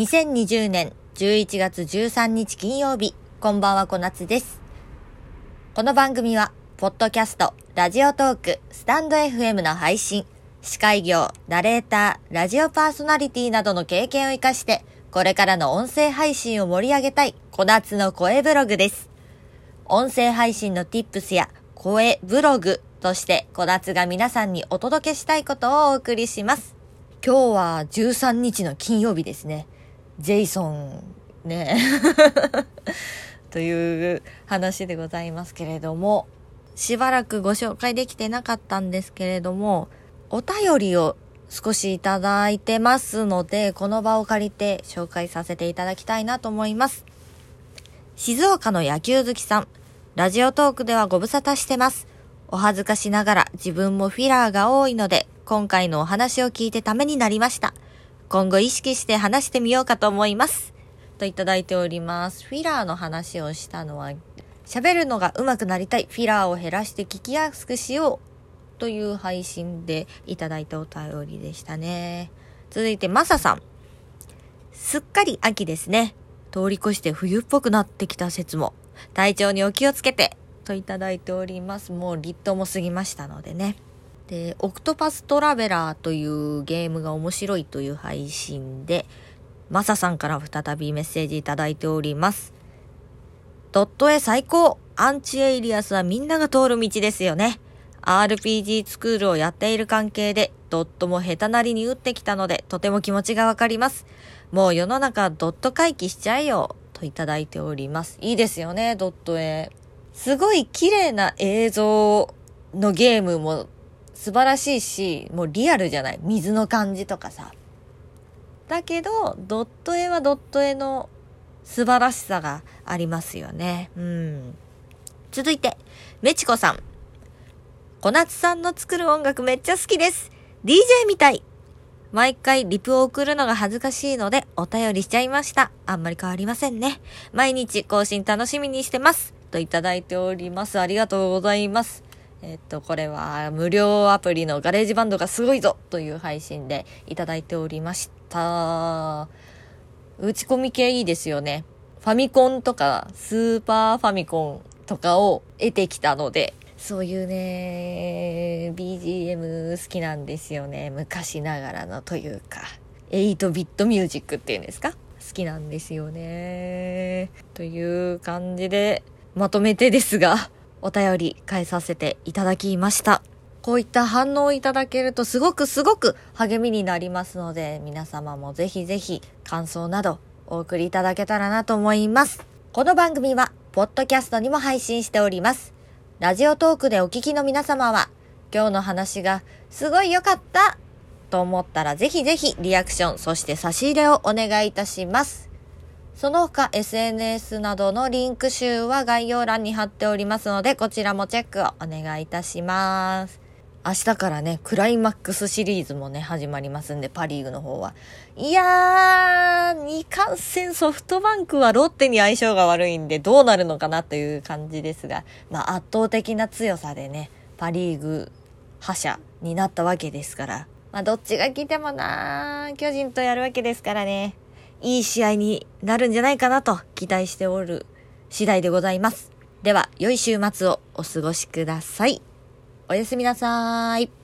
2020年11月13日金曜日、こんばんはこなつです。この番組は、ポッドキャスト、ラジオトーク、スタンド FM の配信、司会業、ナレーター、ラジオパーソナリティなどの経験を活かして、これからの音声配信を盛り上げたい、こなつの声ブログです。音声配信の tips や声ブログとして、こなつが皆さんにお届けしたいことをお送りします。今日は13日の金曜日ですね。ジェイソン、ね。という話でございますけれども、しばらくご紹介できてなかったんですけれども、お便りを少しいただいてますので、この場を借りて紹介させていただきたいなと思います。静岡の野球好きさん、ラジオトークではご無沙汰してます。お恥ずかしながら自分もフィラーが多いので、今回のお話を聞いてためになりました。今後意識して話してみようかと思います。といただいております。フィラーの話をしたのは、喋るのが上手くなりたい。フィラーを減らして聞きやすくしよう。という配信でいただいたお便りでしたね。続いて、マサさん。すっかり秋ですね。通り越して冬っぽくなってきた説も。体調にお気をつけて。といただいております。もう立冬も過ぎましたのでね。で、オクトパストラベラーというゲームが面白いという配信で、マサさんから再びメッセージいただいております。ドット絵最高アンチエイリアスはみんなが通る道ですよね。RPG スクールをやっている関係で、ドットも下手なりに打ってきたので、とても気持ちがわかります。もう世の中ドット回帰しちゃえよ、といただいております。いいですよね、ドット絵。すごい綺麗な映像のゲームも素晴らしいし、もうリアルじゃない。水の感じとかさ。だけど、ドット絵はドット絵の素晴らしさがありますよね。うん。続いて、メチコさん。小夏さんの作る音楽めっちゃ好きです。DJ みたい。毎回リプを送るのが恥ずかしいのでお便りしちゃいました。あんまり変わりませんね。毎日更新楽しみにしてます。といただいております。ありがとうございます。えっと、これは無料アプリのガレージバンドがすごいぞという配信でいただいておりました。打ち込み系いいですよね。ファミコンとかスーパーファミコンとかを経てきたので、そういうね、BGM 好きなんですよね。昔ながらのというか、8ビットミュージックっていうんですか？好きなんですよね。という感じで、まとめてですが、お便り返させていただきました。こういった反応をいただけるとすごくすごく励みになりますので、皆様もぜひぜひ感想などお送りいただけたらなと思います。この番組は、ポッドキャストにも配信しております。ラジオトークでお聞きの皆様は、今日の話がすごい良かったと思ったらぜひぜひリアクション、そして差し入れをお願いいたします。その他 SNS などのリンク集は概要欄に貼っておりますので、こちらもチェックをお願いいたします。明日からね、クライマックスシリーズもね、始まりますんで、パリーグの方は。いやー、二冠戦ソフトバンクはロッテに相性が悪いんで、どうなるのかなという感じですが、まあ圧倒的な強さでね、パリーグ覇者になったわけですから、まあどっちが来てもなー、巨人とやるわけですからね、いい試合になるんじゃないかなと期待しておる次第でございます。では、良い週末をお過ごしください。おやすみなさーい。